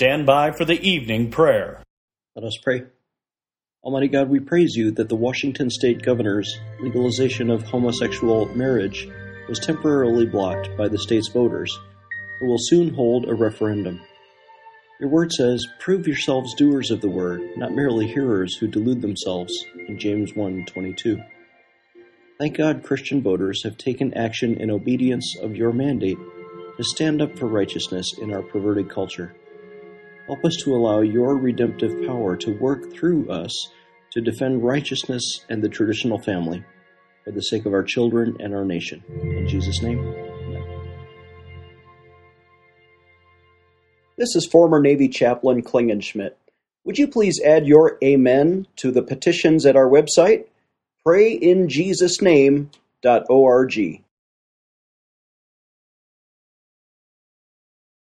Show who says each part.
Speaker 1: stand by for the evening prayer.
Speaker 2: Let us pray. Almighty God, we praise you that the Washington State Governor's legalization of homosexual marriage was temporarily blocked by the state's voters, who will soon hold a referendum. Your word says, Prove yourselves doers of the word, not merely hearers who delude themselves, in James 1:22. Thank God Christian voters have taken action in obedience of your mandate to stand up for righteousness in our perverted culture. Help us to allow your redemptive power to work through us to defend righteousness and the traditional family for the sake of our children and our nation. In Jesus' name.
Speaker 3: This is former Navy Chaplain Klingenschmitt. Would you please add your amen to the petitions at our website, prayinjesusname.org.